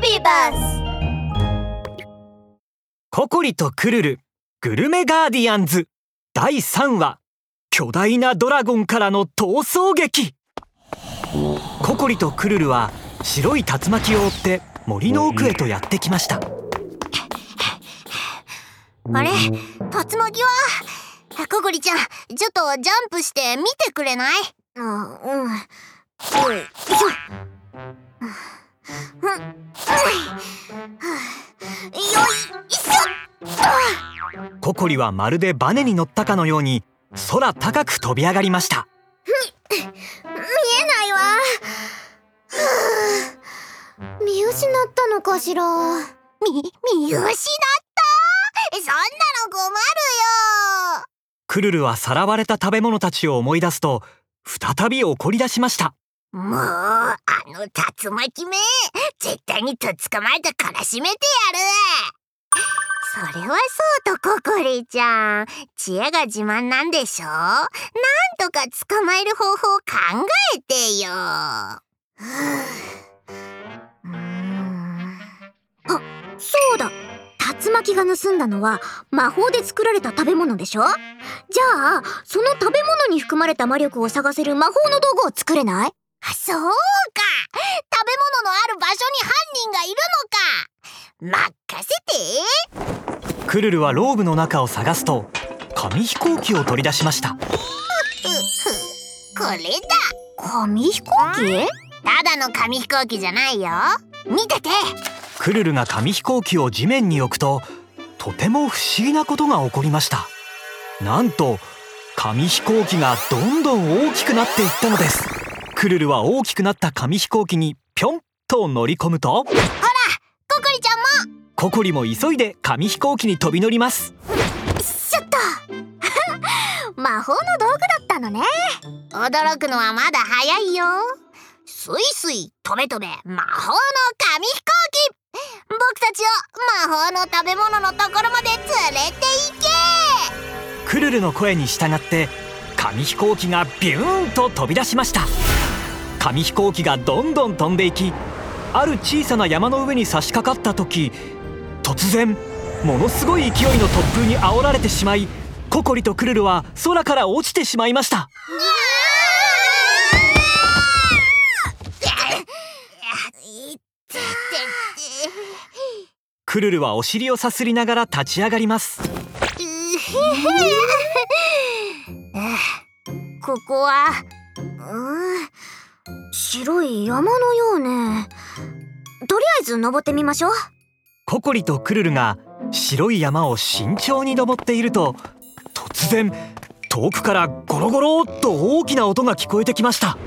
ビバスココリとクルルグルメガーディアンズ。第3話巨大なドラゴンからの逃走劇。ココリとクルルは白い竜巻を追って森の奥へとやってきました。あれ？竜巻は？ココリちゃんちょっとジャンプして見てくれない？あうん。よいココリはまるでバネに乗ったかのように空高く飛び上がりました。見えないわ。はあ見失ったのかしら。み見失った？そんなの困るよ。クルルはさらわれた食べ物たちを思い出すと再び怒り出しました。もうあの竜巻め。絶対にとっ捕まえてからしめてやるそれはそうとココリちゃん。知恵が自慢なんでしょ？なんとか捕まえる方法を考えてよ。はあそうだ。竜巻が盗んだのは魔法で作られた食べ物でしょ？じゃあその食べ物に含まれた魔力を探せる魔法の道具を作れない？そうかのある場所に犯人がいるのか。任せて。クルルはローブの中を探すと紙飛行機を取り出しました。これだ。紙飛行機？ただの紙飛行機じゃないよ。見てて。クルルが紙飛行機を地面に置くととても不思議なことが起こりました。なんと紙飛行機がどんどん大きくなっていったのです。クルルは大きくなった紙飛行機にぴょんと乗り込むとココリちゃんも。ココリも急いで紙飛行機に飛び乗ります。しょっと。魔法の道具だったのね。驚くのはまだ早いよ。スイスイとめとめ魔法の紙飛行機。僕たちを魔法の食べ物のところまで連れて行け。クルルの声に従って紙飛行機がビューンと飛び出しました。紙飛行機がどんどん飛んでいきある小さな山の上に差し掛かった時突然ものすごい勢いの突風に煽られてしまいココリとクルルは空から落ちてしまいました。クルルはお尻をさすりながら立ち上がります。ここはうん。白い山のようね。とりあえず登ってみましょう。ココリとクルルが白い山を慎重に登っていると突然遠くからゴロゴロっと大きな音が聞こえてきました。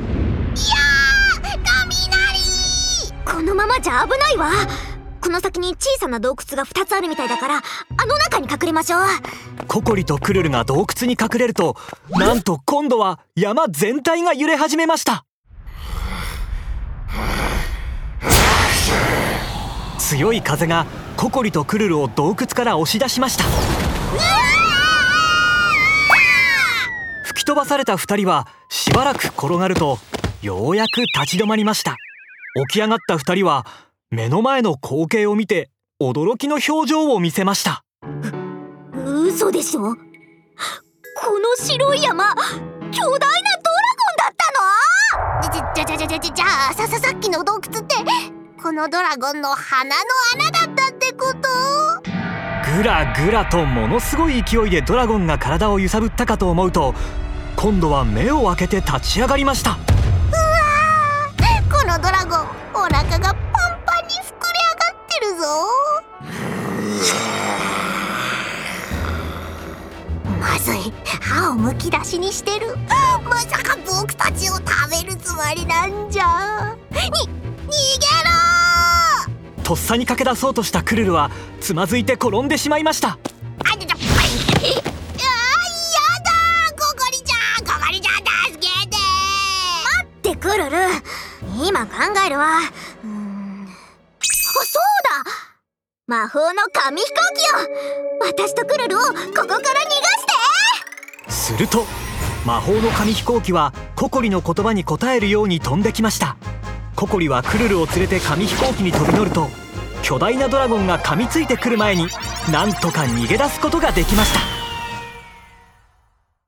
このままじゃ危ないわ。この先に小さな洞窟が2つあるみたいだからあの中に隠れましょう。ココリとクルルが洞窟に隠れるとなんと今度は山全体が揺れ始めました強い風がココリとクルルを洞窟から押し出しました。吹き飛ばされた2人はしばらく転がるとようやく立ち止まりました。起き上がった2人は目の前の光景を見て驚きの表情を見せました。嘘でしょ？この白い山巨大なドラゴンだったの？じゃじゃじゃじゃじゃじゃあさささっきの洞窟ってこのドラゴンの鼻の穴だったってこと？ぐらぐらとものすごい勢いでドラゴンが体を揺さぶったかと思うと今度は目を開けて立ち上がりました。このドラゴンお腹がパンパンに膨れ上がってるぞ。まずい歯をむき出しにしてる。まさか僕たちを食べるつもりなんじゃ。に逃げろとっさに駆け出そうとしたクルルはつまずいて転んでしまいました。あちゃちゃあーやだココリちゃんココリちゃん助けて。待ってクルル。今考えるわ。うーん。あそうだ。魔法の紙飛行機よ私とクルルをここから逃がして。すると魔法の紙飛行機はココリの言葉に答えるように飛んできました。ココリはクルルを連れて紙飛行機に飛び乗ると巨大なドラゴンが噛みついてくる前になんとか逃げ出すことができました。